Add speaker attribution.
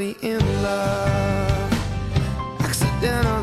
Speaker 1: in love. Accidental.